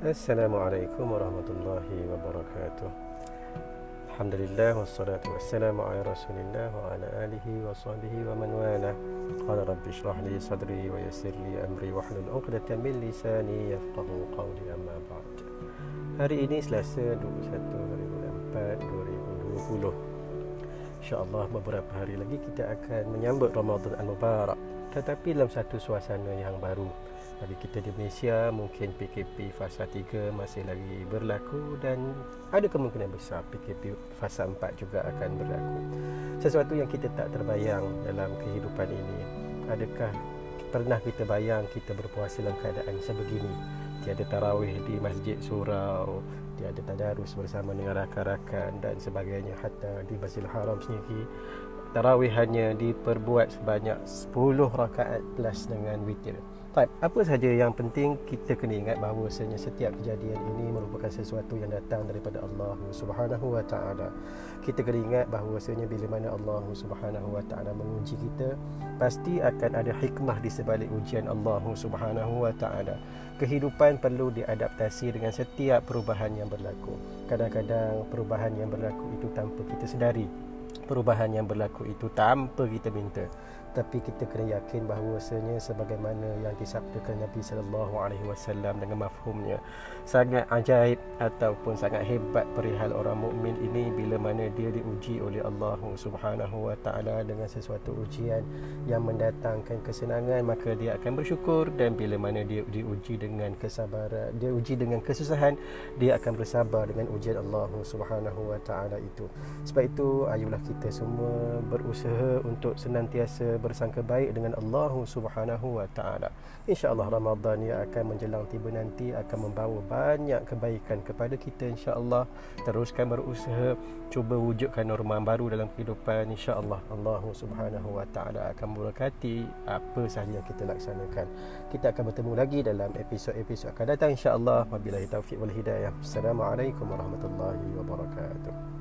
Assalamualaikum warahmatullahi wabarakatuh. Alhamdulillah wassalatu wassalamu ala Rasulillah wa ala alihi wa sahbihi wa man wala. Qala rabbi shrah li sadri wa yassir li amri wa hlul 'uqdatam min lisani yafqahu qawli amma ba'd. Hari ini Selasa 21 2004 2020. Insya-Allah beberapa hari lagi kita akan menyambut Ramadan Al-Mubarak tetapi dalam satu suasana yang baru bagi kita di Malaysia mungkin PKP fasa 3 masih lagi berlaku dan ada kemungkinan besar PKP fasa 4 juga akan berlaku. Sesuatu yang kita tak terbayang dalam kehidupan ini adakah pernah kita bayang kita berpuasa dalam keadaan sebegini? Tiada tarawih di masjid surau tiada tadarus bersama dengan rakan-rakan dan sebagainya hatta di Masjidil Haram sendiri tarawih hanya diperbuat sebanyak 10 rakaat plus dengan witir Baik, apa saja yang penting kita kena ingat bahawa sebenarnya setiap kejadian ini merupakan sesuatu yang datang daripada Allah Subhanahu wa taala. Kita kena ingat bahawa sebenarnya bila mana Allah Subhanahu wa taala menguji kita, pasti akan ada hikmah di sebalik ujian Allah Subhanahu wa taala. Kehidupan perlu diadaptasi dengan setiap perubahan yang berlaku. Kadang-kadang perubahan yang berlaku itu tanpa kita sedari. Perubahan yang berlaku itu tanpa kita minta tapi kita kena yakin bahawasanya sebagaimana yang disabdakan Nabi sallallahu alaihi wasallam dengan mafhumnya sangat ajaib ataupun sangat hebat perihal orang mukmin ini bila mana dia diuji oleh Allah Subhanahu wa taala dengan sesuatu ujian yang mendatangkan kesenangan maka dia akan bersyukur. Dan bila mana dia diuji dengan kesabaran dia uji dengan kesusahan dia akan bersabar dengan ujian Allah Subhanahu wa taala itu. Sebab itu ayolah kita semua berusaha untuk senantiasa bersangka baik dengan Allah Subhanahu wa taala. Insya-Allah Ramadan yang akan menjelang tiba nanti akan membawa banyak kebaikan kepada kita insya-Allah. Teruskan berusaha cuba wujudkan norma baru dalam kehidupan insya-Allah Allah Subhanahu wa taala akan memberkati apa sahaja yang kita laksanakan. Kita akan bertemu lagi dalam episod-episod akan datang insya-Allah. Wabillahi taufik wal hidayah. Assalamualaikum warahmatullahi wabarakatuh.